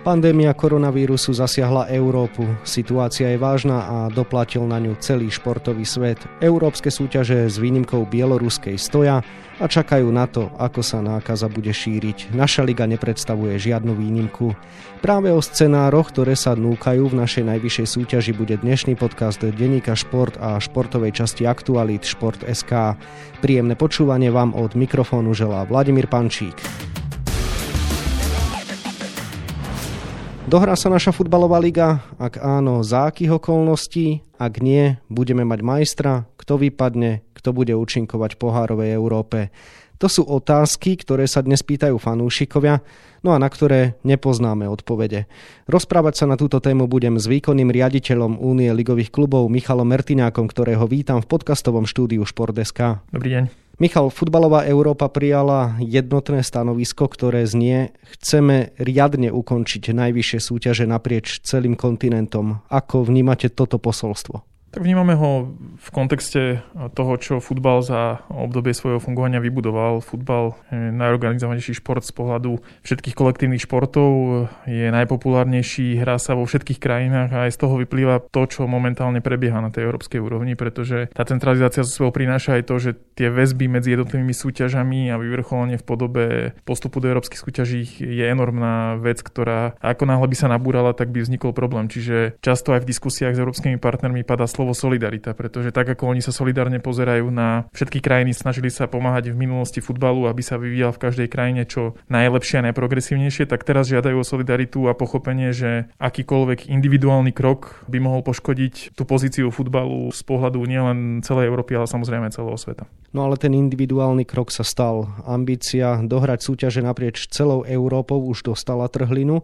Pandémia koronavírusu zasiahla Európu. Situácia je vážna a doplatil na ňu celý športový svet. Európske súťaže s výnimkou bieloruskej stoja a čakajú na to, ako sa nákaza bude šíriť. Naša liga nepredstavuje žiadnu výnimku. Práve o scenároch, ktoré sa núkajú v našej najvyššej súťaži, bude dnešný podcast Denika Šport a športovej časti Aktualit Šport.sk. Príjemné počúvanie vám od mikrofónu želá Vladimír Pančík. Dohrá sa naša futbalová liga? Ak áno, za akých okolností? Ak nie, budeme mať majstra? Kto vypadne? Kto bude účinkovať v pohárovej Európe? To sú otázky, ktoré sa dnes pýtajú fanúšikovia, no a na ktoré nepoznáme odpovede. Rozprávať sa na túto tému budem s výkonným riaditeľom Únie ligových klubov Michalom Mertiňákom, ktorého vítam v podcastovom štúdiu Šport.sk. Dobrý deň. Michal, futbalová Európa prijala jednotné stanovisko, ktoré znie chceme riadne ukončiť najvyššie súťaže naprieč celým kontinentom. Ako vnímate toto posolstvo? Tak vnímame ho v kontexte toho, čo futbal za obdobie svojho fungovania vybudoval. Futbal je najorganizovanejší šport z pohľadu všetkých kolektívnych športov, je najpopulárnejší, hrá sa vo všetkých krajinách a aj z toho vyplýva to, čo momentálne prebieha na tej európskej úrovni, pretože tá centralizácia so sebou prináša aj to, že tie väzby medzi jednotlivými súťažami a vyvrcholenie v podobe postupu do európskych súťaží je enormná vec, ktorá ako náhle by sa nabúrala, tak by vznikol problém. Čiže často aj v diskusiách s európskymi partnermi padá slovo solidarita, pretože tak ako oni sa solidárne pozerajú na všetky krajiny, snažili sa pomáhať v minulosti futbalu, aby sa vyvíjal v každej krajine čo najlepšie a najprogresívnejšie, tak teraz žiadajú o solidaritu a pochopenie, že akýkoľvek individuálny krok by mohol poškodiť tú pozíciu futbalu z pohľadu nielen celej Európy, ale samozrejme celého sveta. No ale ten individuálny krok sa stal. Ambícia dohrať súťaže naprieč celou Európou už dostala trhlinu.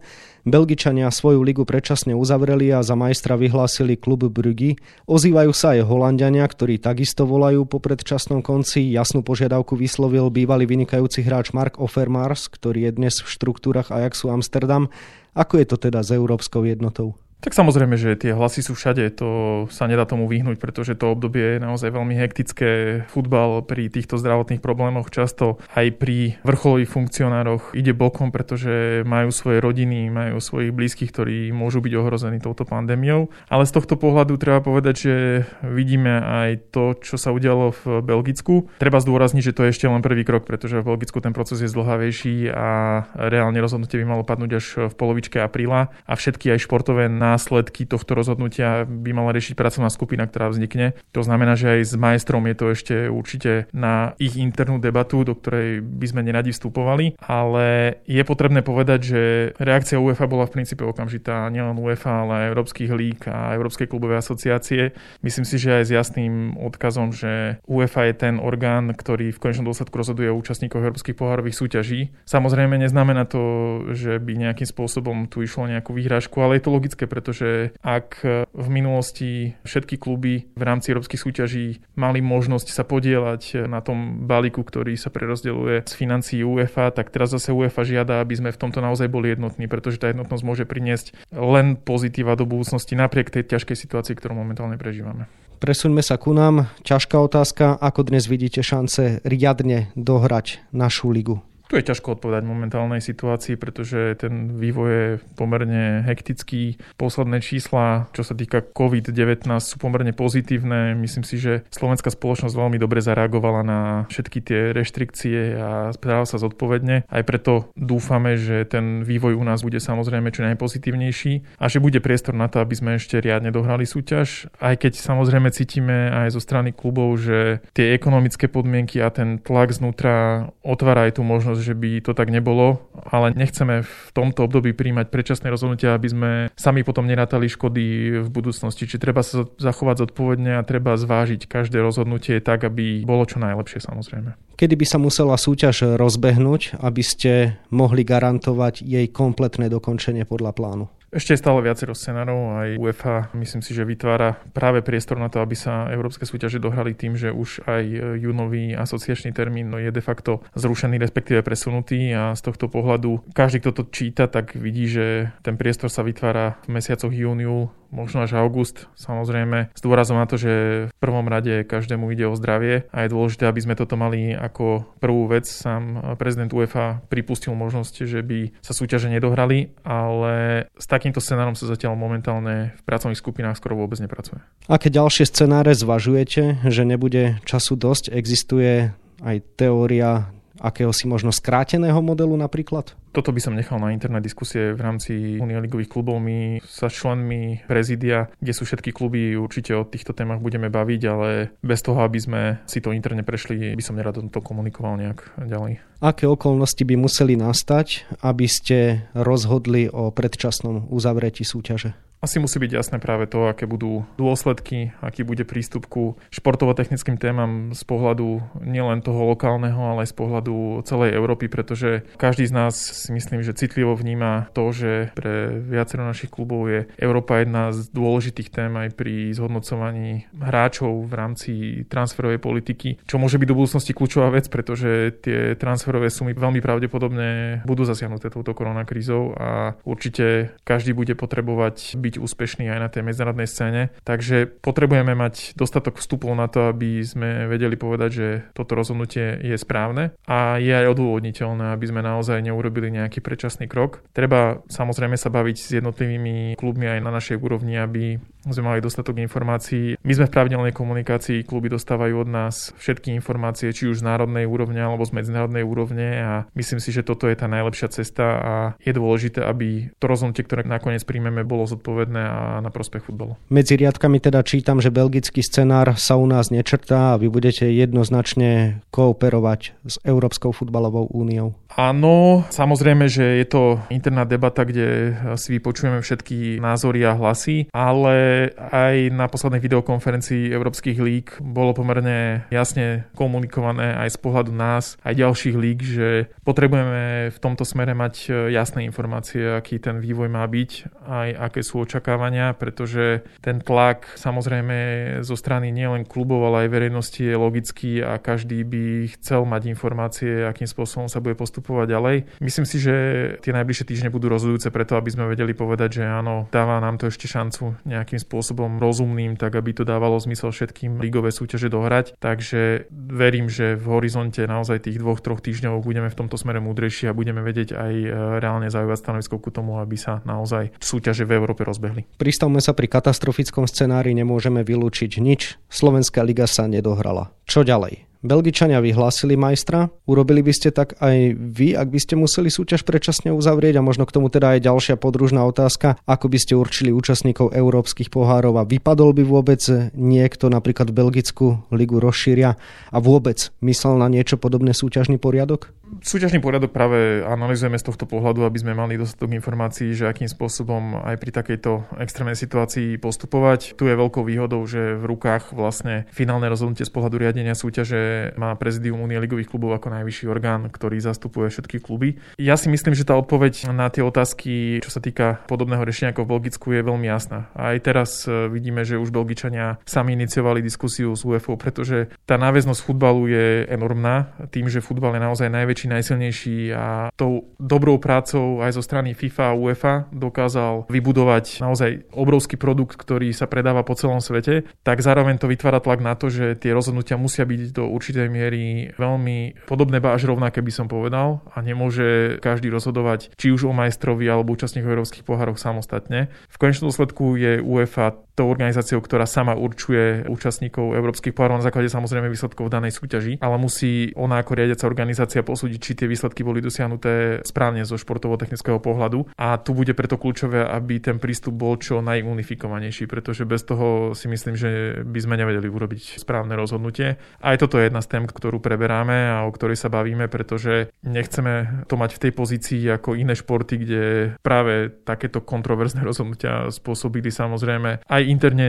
Belgičania svoju ligu predčasne uzavreli a za majstra vyhlásili klub Bruggy. Ozývajú sa aj Holandiania, ktorí takisto volajú po predčasnom konci. Jasnú požiadavku vyslovil bývalý vynikajúci hráč Mark Offermars, ktorý je dnes v štruktúrach Ajaxu Amsterdam. Ako je to teda s európskou jednotou? Tak samozrejme, že tie hlasy sú všade, to sa nedá tomu vyhnúť, pretože to obdobie je naozaj veľmi hektické. Futbal pri týchto zdravotných problémoch často aj pri vrcholových funkcionároch ide bokom, pretože majú svoje rodiny, majú svojich blízkych, ktorí môžu byť ohrození touto pandémiou. Ale z tohto pohľadu treba povedať, že vidíme aj to, čo sa udialo v Belgicku. Treba zdôrazniť, že to je ešte len prvý krok, pretože v Belgicku ten proces je zdlhavejší a reálne rozhodnutie by malo padnúť až v polovičke apríla a všetky aj športové následky tohto rozhodnutia by mala riešiť pracovná skupina, ktorá vznikne. To znamená, že aj s majstrom je to ešte určite na ich internú debatu, do ktorej by sme neradi vstupovali, ale je potrebné povedať, že reakcia UEFA bola v princípe okamžitá, nielen UEFA, ale aj Európskych líg a Európskej klubovej asociácie. Myslím si, že aj s jasným odkazom, že UEFA je ten orgán, ktorý v konečnom dôsledku rozhoduje o účastníkoch európskych pohárových súťaží. Samozrejme neznamená to, že by nejakým spôsobom tu išlo nejakú výhražku, ale je to logické, pretože ak v minulosti všetky kluby v rámci európskych súťaží mali možnosť sa podielať na tom balíku, ktorý sa prerozdeľuje z financií UEFA, tak teraz zase UEFA žiada, aby sme v tomto naozaj boli jednotní, pretože tá jednotnosť môže priniesť len pozitíva do budúcnosti napriek tej ťažkej situácii, ktorú momentálne prežívame. Presuňme sa ku nám. Ťažká otázka, ako dnes vidíte šance riadne dohrať našu ligu? Tu je ťažko odpovedať v momentálnej situácii, pretože ten vývoj je pomerne hektický. Posledné čísla, čo sa týka COVID-19, sú pomerne pozitívne. Myslím si, že slovenská spoločnosť veľmi dobre zareagovala na všetky tie reštrikcie a správa sa zodpovedne. Aj preto dúfame, že ten vývoj u nás bude samozrejme čo najpozitívnejší a že bude priestor na to, aby sme ešte riadne dohrali súťaž. Aj keď samozrejme cítime aj zo strany klubov, že tie ekonomické podmienky a ten tlak znútra otvára aj tú možnosť možnosť, že by to tak nebolo, ale nechceme v tomto období príjmať predčasné rozhodnutia, aby sme sami potom nerátali škody v budúcnosti. Či treba sa zachovať zodpovedne a treba zvážiť každé rozhodnutie tak, aby bolo čo najlepšie samozrejme. Kedy by sa musela súťaž rozbehnúť, aby ste mohli garantovať jej kompletné dokončenie podľa plánu? Ešte je stále viacero scenárov, aj UEFA myslím si, že vytvára práve priestor na to, aby sa európske súťaže dohrali tým, že už aj júnový asociačný termín je de facto zrušený, respektíve presunutý. A z tohto pohľadu každý, kto to číta, tak vidí, že ten priestor sa vytvára v mesiacoch júniu možno až august. Samozrejme s dôrazom na to, že v prvom rade každému ide o zdravie a je dôležité, aby sme toto mali ako prvú vec. Sám prezident UEFA pripustil možnosť, že by sa súťaže nedohrali, ale s takýmto scenárom sa zatiaľ momentálne v pracovných skupinách skoro vôbec nepracuje. Aké ďalšie scenáre zvažujete, že nebude času dosť? Existuje aj teória akéhosi možno skráteného modelu napríklad? Toto by som nechal na interné diskusie v rámci Unialigových klubov. My sa členmi prezidia, kde sú všetky kluby, určite o týchto témach budeme baviť, ale bez toho, aby sme si to interne prešli, by som nerad to komunikoval nejak ďalej. Aké okolnosti by museli nastať, aby ste rozhodli o predčasnom uzavretí súťaže? Asi musí byť jasné práve to, aké budú dôsledky, aký bude prístup ku športovo-technickým témam z pohľadu nielen toho lokálneho, ale aj z pohľadu celej Európy, pretože každý z nás si myslím, že citlivo vníma to, že pre viacero našich klubov je Európa jedna z dôležitých tém aj pri zhodnocovaní hráčov v rámci transferovej politiky, čo môže byť do budúcnosti kľúčová vec, pretože tie transferové sumy veľmi pravdepodobne budú zasiahnuté touto koronakrízou a určite každý bude potrebovať byť úspešný aj na tej medzinárodnej scéne. Takže potrebujeme mať dostatok vstupov na to, aby sme vedeli povedať, že toto rozhodnutie je správne a je aj odôvodniteľné, aby sme naozaj neurobili nejaký predčasný krok. Treba samozrejme sa baviť s jednotlivými klubmi aj na našej úrovni, aby sme mali dostatok informácií. My sme v pravidelnej komunikácii, kluby dostávajú od nás všetky informácie, či už z národnej úrovne alebo z medzinárodnej úrovne a myslím si, že toto je tá najlepšia cesta a je dôležité, aby to rozhodnutie, ktoré nakoniec príjmeme, bolo zodpovedné zodpovedné a na prospech futbalu. Medzi riadkami teda čítam, že belgický scenár sa u nás nečrtá a vy budete jednoznačne kooperovať s Európskou futbalovou úniou. Áno, samozrejme, že je to interná debata, kde si vypočujeme všetky názory a hlasy, ale aj na poslednej videokonferencii Európskych líg bolo pomerne jasne komunikované aj z pohľadu nás, aj ďalších líg, že potrebujeme v tomto smere mať jasné informácie, aký ten vývoj má byť, aj aké sú očakávania, pretože ten tlak samozrejme zo strany nielen klubov, ale aj verejnosti je logický a každý by chcel mať informácie, akým spôsobom sa bude postupovať ďalej. Myslím si, že tie najbližšie týždne budú rozhodujúce preto, aby sme vedeli povedať, že áno, dáva nám to ešte šancu nejakým spôsobom rozumným, tak aby to dávalo zmysel všetkým ligové súťaže dohrať. Takže verím, že v horizonte naozaj tých dvoch, troch týždňov budeme v tomto smere múdrejší a budeme vedieť aj e, reálne zaujívať stanovisko ku tomu, aby sa naozaj súťaže v Európe rozbehli. Pristavme sa pri katastrofickom scenári, nemôžeme vylúčiť nič. Slovenská liga sa nedohrala. Čo ďalej? Belgičania vyhlásili majstra. Urobili by ste tak aj vy, ak by ste museli súťaž predčasne uzavrieť a možno k tomu teda aj ďalšia podružná otázka, ako by ste určili účastníkov európskych pohárov a vypadol by vôbec niekto napríklad v Belgicku ligu rozšíria a vôbec myslel na niečo podobné súťažný poriadok? Súťažný poriadok práve analizujeme z tohto pohľadu, aby sme mali dostatok informácií, že akým spôsobom aj pri takejto extrémnej situácii postupovať. Tu je veľkou výhodou, že v rukách vlastne finálne rozhodnutie z pohľadu riadenia súťaže má prezidium Unie ligových klubov ako najvyšší orgán, ktorý zastupuje všetky kluby. Ja si myslím, že tá odpoveď na tie otázky, čo sa týka podobného riešenia ako v Belgicku, je veľmi jasná. Aj teraz e, vidíme, že už Belgičania sami iniciovali diskusiu s UFO, pretože tá náväznosť futbalu je enormná. Tým, že futbal je naozaj najväčší najväčší, najsilnejší a tou dobrou prácou aj zo strany FIFA a UEFA dokázal vybudovať naozaj obrovský produkt, ktorý sa predáva po celom svete, tak zároveň to vytvára tlak na to, že tie rozhodnutia musia byť do určitej miery veľmi podobné, ba až rovnaké by som povedal a nemôže každý rozhodovať či už o majstrovi alebo účastníkov európskych pohároch samostatne. V konečnom dôsledku je UEFA tou organizáciou, ktorá sama určuje účastníkov európskych pohárov na základe samozrejme výsledkov v danej súťaži, ale musí ona ako riadiaca organizácia posúdiť, či tie výsledky boli dosiahnuté správne zo športovo-technického pohľadu. A tu bude preto kľúčové, aby ten prístup bol čo najunifikovanejší, pretože bez toho si myslím, že by sme nevedeli urobiť správne rozhodnutie. Aj toto je jedna z tém, ktorú preberáme a o ktorej sa bavíme, pretože nechceme to mať v tej pozícii ako iné športy, kde práve takéto kontroverzné rozhodnutia spôsobili samozrejme aj interne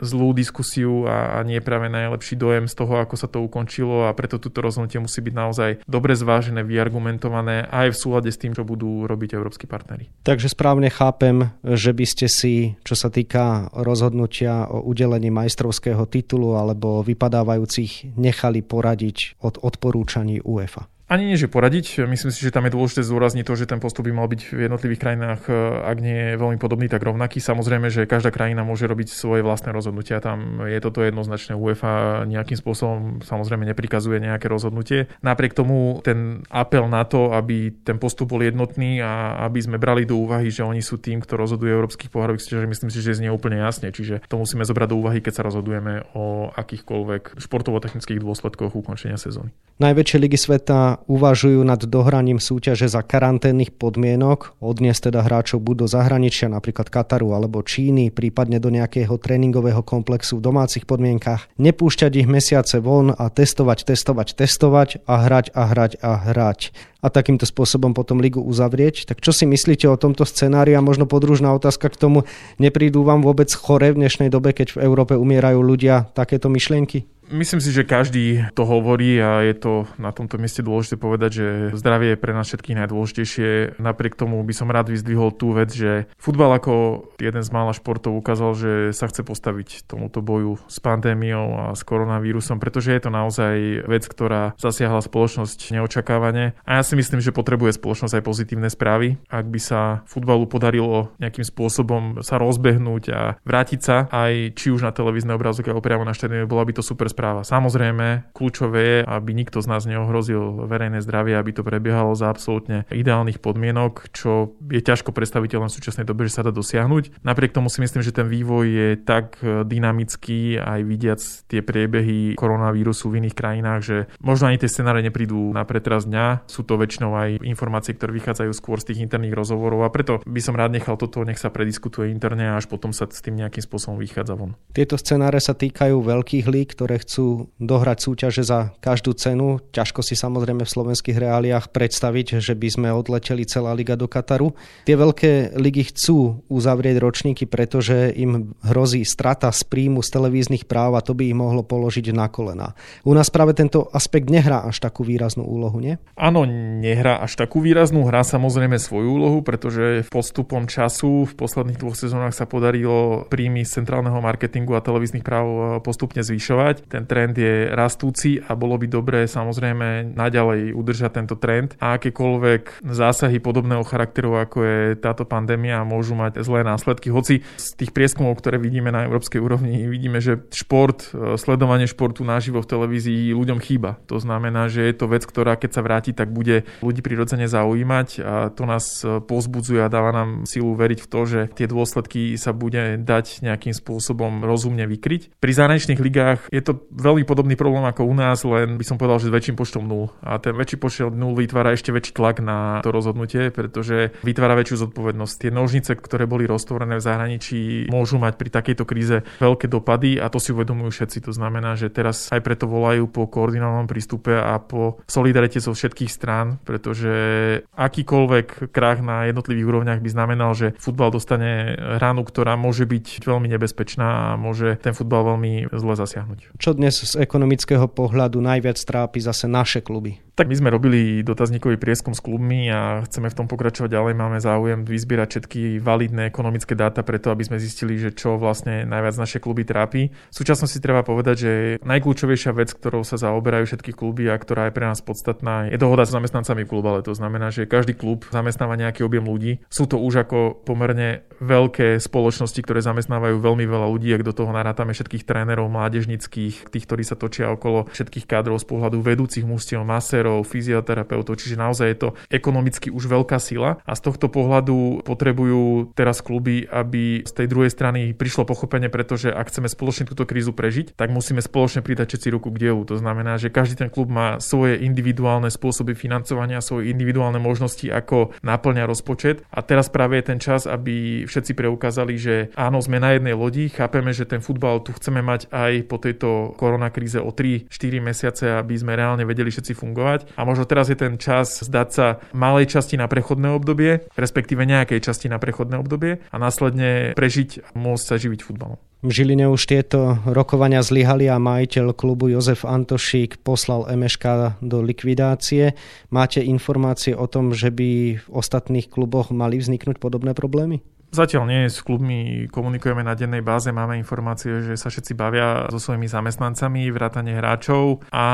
zlú diskusiu a nie práve najlepší dojem z toho, ako sa to ukončilo a preto toto rozhodnutie musí byť naozaj dobre zvážené, vyargumentované aj v súlade s tým, čo budú robiť európsky partnery. Takže správne chápem, že by ste si, čo sa týka rozhodnutia o udelení majstrovského titulu alebo vypadávajúcich, nechali poradiť od odporúčaní UEFA. Ani nie, že poradiť. Myslím si, že tam je dôležité zdôrazniť to, že ten postup by mal byť v jednotlivých krajinách, e, ak nie je veľmi podobný, tak rovnaký. Samozrejme, že každá krajina môže robiť svoje vlastné rozhodnutia. Tam je toto jednoznačné. UEFA nejakým spôsobom samozrejme neprikazuje nejaké rozhodnutie. Napriek tomu ten apel na to, aby ten postup bol jednotný a aby sme brali do úvahy, že oni sú tým, kto rozhoduje európskych pohárových súťaží, myslím si, že znie úplne jasne. Čiže to musíme zobrať do úvahy, keď sa rozhodujeme o akýchkoľvek športovo-technických dôsledkoch ukončenia sezóny. Najväčšie ligy sveta uvažujú nad dohraním súťaže za karanténnych podmienok. Odnes teda hráčov buď do zahraničia, napríklad Kataru alebo Číny, prípadne do nejakého tréningového komplexu v domácich podmienkach. Nepúšťať ich mesiace von a testovať, testovať, testovať a hrať a hrať a hrať a takýmto spôsobom potom ligu uzavrieť. Tak čo si myslíte o tomto scenári a možno podružná otázka k tomu, neprídu vám vôbec chore v dnešnej dobe, keď v Európe umierajú ľudia takéto myšlienky? Myslím si, že každý to hovorí a je to na tomto mieste dôležité povedať, že zdravie je pre nás všetkých najdôležitejšie. Napriek tomu by som rád vyzdvihol tú vec, že futbal ako jeden z mála športov ukázal, že sa chce postaviť tomuto boju s pandémiou a s koronavírusom, pretože je to naozaj vec, ktorá zasiahla spoločnosť neočakávane. A ja si myslím, že potrebuje spoločnosť aj pozitívne správy. Ak by sa futbalu podarilo nejakým spôsobom sa rozbehnúť a vrátiť sa aj či už na televízne obrazovke alebo priamo na štadióne, bola by to super správa. Samozrejme, kľúčové je, aby nikto z nás neohrozil verejné zdravie, aby to prebiehalo za absolútne ideálnych podmienok, čo je ťažko predstaviteľné v súčasnej dobe, že sa dá dosiahnuť. Napriek tomu si myslím, že ten vývoj je tak dynamický, aj vidiac tie priebehy koronavírusu v iných krajinách, že možno ani tie scenáre neprídu na pretras dňa. Sú to väčšinou aj informácie, ktoré vychádzajú skôr z tých interných rozhovorov a preto by som rád nechal toto, nech sa prediskutuje interne a až potom sa s tým nejakým spôsobom vychádza von. Tieto scenáre sa týkajú veľkých lík, ktoré chcú chcú dohrať súťaže za každú cenu. Ťažko si samozrejme v slovenských reáliách predstaviť, že by sme odleteli celá liga do Kataru. Tie veľké ligy chcú uzavrieť ročníky, pretože im hrozí strata z príjmu z televíznych práv a to by ich mohlo položiť na kolena. U nás práve tento aspekt nehrá až takú výraznú úlohu, nie? Áno, nehrá až takú výraznú, hrá samozrejme svoju úlohu, pretože postupom času v posledných dvoch sezónach sa podarilo príjmy z centrálneho marketingu a televíznych práv postupne zvyšovať. Ten ten trend je rastúci a bolo by dobré samozrejme naďalej udržať tento trend a akékoľvek zásahy podobného charakteru, ako je táto pandémia, môžu mať zlé následky. Hoci z tých prieskumov, ktoré vidíme na európskej úrovni, vidíme, že šport, e, sledovanie športu naživo v televízii ľuďom chýba. To znamená, že je to vec, ktorá keď sa vráti, tak bude ľudí prirodzene zaujímať a to nás e, pozbudzuje a dáva nám silu veriť v to, že tie dôsledky sa bude dať nejakým spôsobom rozumne vykryť. Pri zahraničných ligách je to veľmi podobný problém ako u nás, len by som povedal, že s väčším počtom nul. A ten väčší počet nul vytvára ešte väčší tlak na to rozhodnutie, pretože vytvára väčšiu zodpovednosť. Tie nožnice, ktoré boli roztvorené v zahraničí, môžu mať pri takejto kríze veľké dopady a to si uvedomujú všetci. To znamená, že teraz aj preto volajú po koordinálnom prístupe a po solidarite zo všetkých strán, pretože akýkoľvek krach na jednotlivých úrovniach by znamenal, že futbal dostane ránu, ktorá môže byť veľmi nebezpečná a môže ten futbal veľmi zle zasiahnuť. Čo dnes z ekonomického pohľadu najviac trápi zase naše kluby? Tak my sme robili dotazníkový prieskum s klubmi a chceme v tom pokračovať ďalej. Máme záujem vyzbierať všetky validné ekonomické dáta preto, aby sme zistili, že čo vlastne najviac naše kluby trápi. V súčasnosti treba povedať, že najkľúčovejšia vec, ktorou sa zaoberajú všetky kluby a ktorá je pre nás podstatná, je dohoda s zamestnancami klubu, ale to znamená, že každý klub zamestnáva nejaký objem ľudí. Sú to už ako pomerne veľké spoločnosti, ktoré zamestnávajú veľmi veľa ľudí, ak do toho narátame všetkých trénerov mládežnických, tých, ktorí sa točia okolo všetkých kádrov z pohľadu vedúcich mústiev, masérov, trenérov, fyzioterapeutov, čiže naozaj je to ekonomicky už veľká sila a z tohto pohľadu potrebujú teraz kluby, aby z tej druhej strany prišlo pochopenie, pretože ak chceme spoločne túto krízu prežiť, tak musíme spoločne pridať všetci ruku k dielu. To znamená, že každý ten klub má svoje individuálne spôsoby financovania, svoje individuálne možnosti, ako naplňa rozpočet a teraz práve je ten čas, aby všetci preukázali, že áno, sme na jednej lodi, chápeme, že ten futbal tu chceme mať aj po tejto koronakríze o 3-4 mesiace, aby sme reálne vedeli všetci fungovať. A možno teraz je ten čas zdať sa malej časti na prechodné obdobie, respektíve nejakej časti na prechodné obdobie a následne prežiť a môcť sa živiť futbalom. V Žiline už tieto rokovania zlyhali a majiteľ klubu Jozef Antošík poslal MŠK do likvidácie. Máte informácie o tom, že by v ostatných kluboch mali vzniknúť podobné problémy? Zatiaľ nie, s klubmi komunikujeme na dennej báze, máme informácie, že sa všetci bavia so svojimi zamestnancami, vrátane hráčov a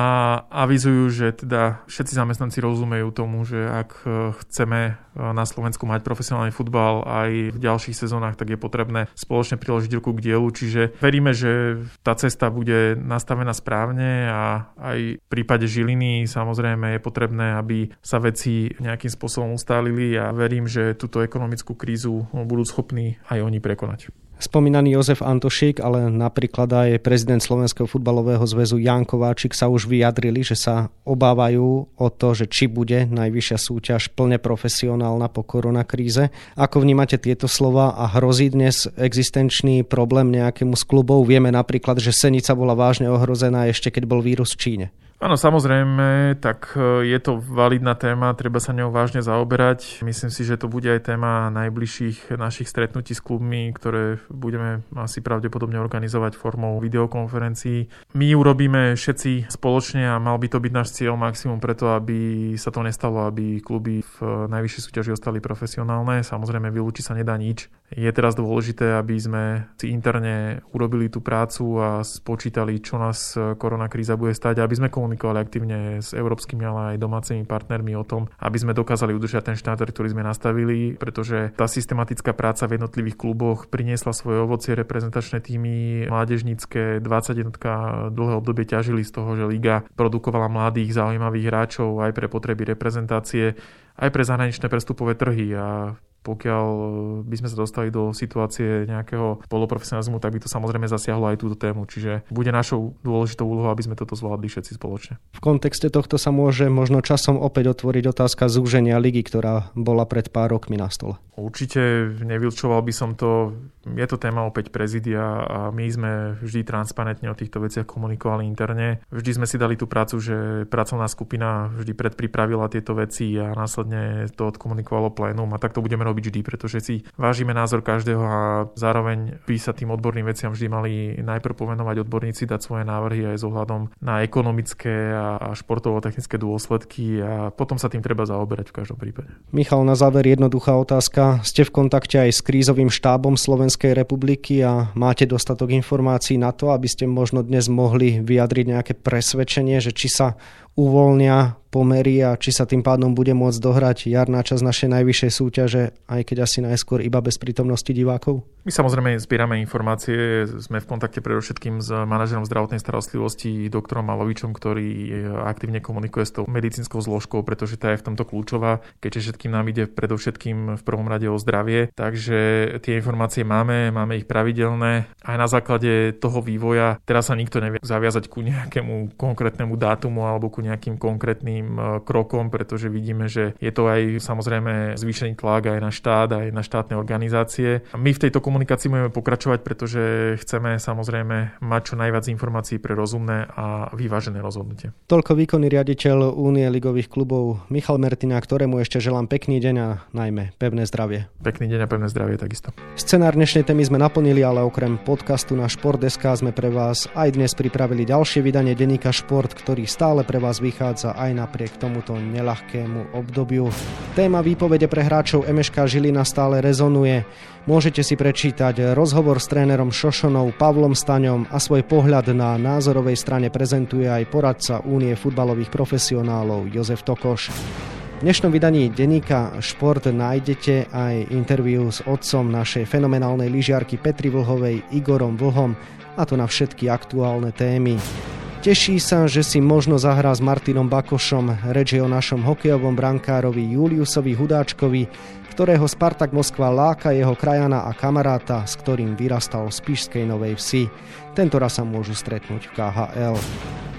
avizujú, že teda všetci zamestnanci rozumejú tomu, že ak chceme na Slovensku mať profesionálny futbal aj v ďalších sezónach, tak je potrebné spoločne priložiť ruku k dielu, čiže veríme, že tá cesta bude nastavená správne a aj v prípade Žiliny samozrejme je potrebné, aby sa veci nejakým spôsobom ustálili a verím, že túto ekonomickú krízu budú schopní aj oni prekonať. Spomínaný Jozef Antošík, ale napríklad aj prezident Slovenského futbalového zväzu Jan Kováčik sa už vyjadrili, že sa obávajú o to, že či bude najvyššia súťaž plne profesionálna po koronakríze. Ako vnímate tieto slova a hrozí dnes existenčný problém nejakému z klubov? Vieme napríklad, že Senica bola vážne ohrozená ešte keď bol vírus v Číne. Áno, samozrejme, tak e, je to validná téma, treba sa ňou vážne zaoberať. Myslím si, že to bude aj téma najbližších našich stretnutí s klubmi, ktoré budeme asi pravdepodobne organizovať formou videokonferencií. My urobíme všetci spoločne a mal by to byť náš cieľ maximum preto, aby sa to nestalo, aby kluby v najvyššej súťaži ostali profesionálne. Samozrejme, vylúčiť sa nedá nič. Je teraz dôležité, aby sme si interne urobili tú prácu a spočítali, čo nás koronakríza bude stať, aby sme komunikovali aktívne s európskymi, ale aj domácimi partnermi o tom, aby sme dokázali udržať ten štát, ktorý sme nastavili, pretože tá systematická práca v jednotlivých kluboch priniesla svoje ovocie, reprezentačné týmy, mládežnícke 21 dlhé obdobie ťažili z toho, že liga produkovala mladých, zaujímavých hráčov aj pre potreby reprezentácie, aj pre zahraničné prestupové trhy. A pokiaľ by sme sa dostali do situácie nejakého poloprofesionalizmu, tak by to samozrejme zasiahlo aj túto tému. Čiže bude našou dôležitou úlohou, aby sme toto zvládli všetci spoločne. V kontexte tohto sa môže možno časom opäť otvoriť otázka zúženia ligy, ktorá bola pred pár rokmi na stole. Určite nevylčoval by som to. Je to téma opäť prezidia a my sme vždy transparentne o týchto veciach komunikovali interne. Vždy sme si dali tú prácu, že pracovná skupina vždy predpripravila tieto veci a následne to odkomunikovalo plénum a tak to budeme robiť robiť vždy, pretože si vážime názor každého a zároveň by sa tým odborným veciam vždy mali najprv povenovať odborníci, dať svoje návrhy aj s ohľadom na ekonomické a športovo-technické dôsledky a potom sa tým treba zaoberať v každom prípade. Michal, na záver jednoduchá otázka. Ste v kontakte aj s krízovým štábom Slovenskej republiky a máte dostatok informácií na to, aby ste možno dnes mohli vyjadriť nejaké presvedčenie, že či sa uvoľnia pomery a či sa tým pádom bude môcť dohrať jarná časť našej najvyššej súťaže, aj keď asi najskôr iba bez prítomnosti divákov? My samozrejme zbierame informácie, sme v kontakte predovšetkým s manažerom zdravotnej starostlivosti, doktorom Malovičom, ktorý aktívne komunikuje s tou medicínskou zložkou, pretože tá je v tomto kľúčová, keďže všetkým nám ide predovšetkým v prvom rade o zdravie. Takže tie informácie máme, máme ich pravidelné. Aj na základe toho vývoja teraz sa nikto nevie zaviazať ku nejakému konkrétnemu dátumu alebo ku nejakým konkrétnym e, krokom, pretože vidíme, že je to aj samozrejme zvýšený tlak aj na štát, aj na štátne organizácie. My v tejto komunikácii budeme pokračovať, pretože chceme samozrejme mať čo najviac informácií pre rozumné a vyvážené rozhodnutie. Toľko výkonný riaditeľ Únie ligových klubov Michal Mertina, ktorému ešte želám pekný deň a najmä pevné zdravie. Pekný deň a pevné zdravie takisto. Scenár dnešnej témy sme naplnili, ale okrem podcastu na Šport.sk sme pre vás aj dnes pripravili ďalšie vydanie denníka Šport, ktorý stále pre vás vychádza aj napriek tomuto nelahkému obdobiu. Téma výpovede pre hráčov MŠK Žilina stále rezonuje. Môžete si prečítať rozhovor s trénerom Šošonou Pavlom Staňom a svoj pohľad na názorovej strane prezentuje aj poradca Únie futbalových profesionálov Jozef Tokoš. V dnešnom vydaní denníka Šport nájdete aj interviu s otcom našej fenomenálnej lyžiarky Petri Vlhovej Igorom Vlhom a to na všetky aktuálne témy. Teší sa, že si možno zahrá s Martinom Bakošom. Reč je o našom hokejovom brankárovi Juliusovi Hudáčkovi, ktorého Spartak Moskva láka jeho krajana a kamaráta, s ktorým vyrastal z Pišskej Novej Vsi. Tento raz sa môžu stretnúť v KHL.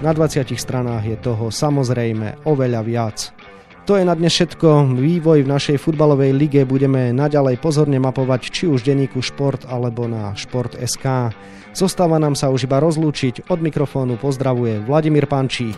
Na 20 stranách je toho samozrejme oveľa viac. To je na dnes všetko. Vývoj v našej futbalovej lige budeme naďalej pozorne mapovať či už denníku Šport alebo na Šport.sk. Zostáva nám sa už iba rozlúčiť. Od mikrofónu pozdravuje Vladimír Pančík.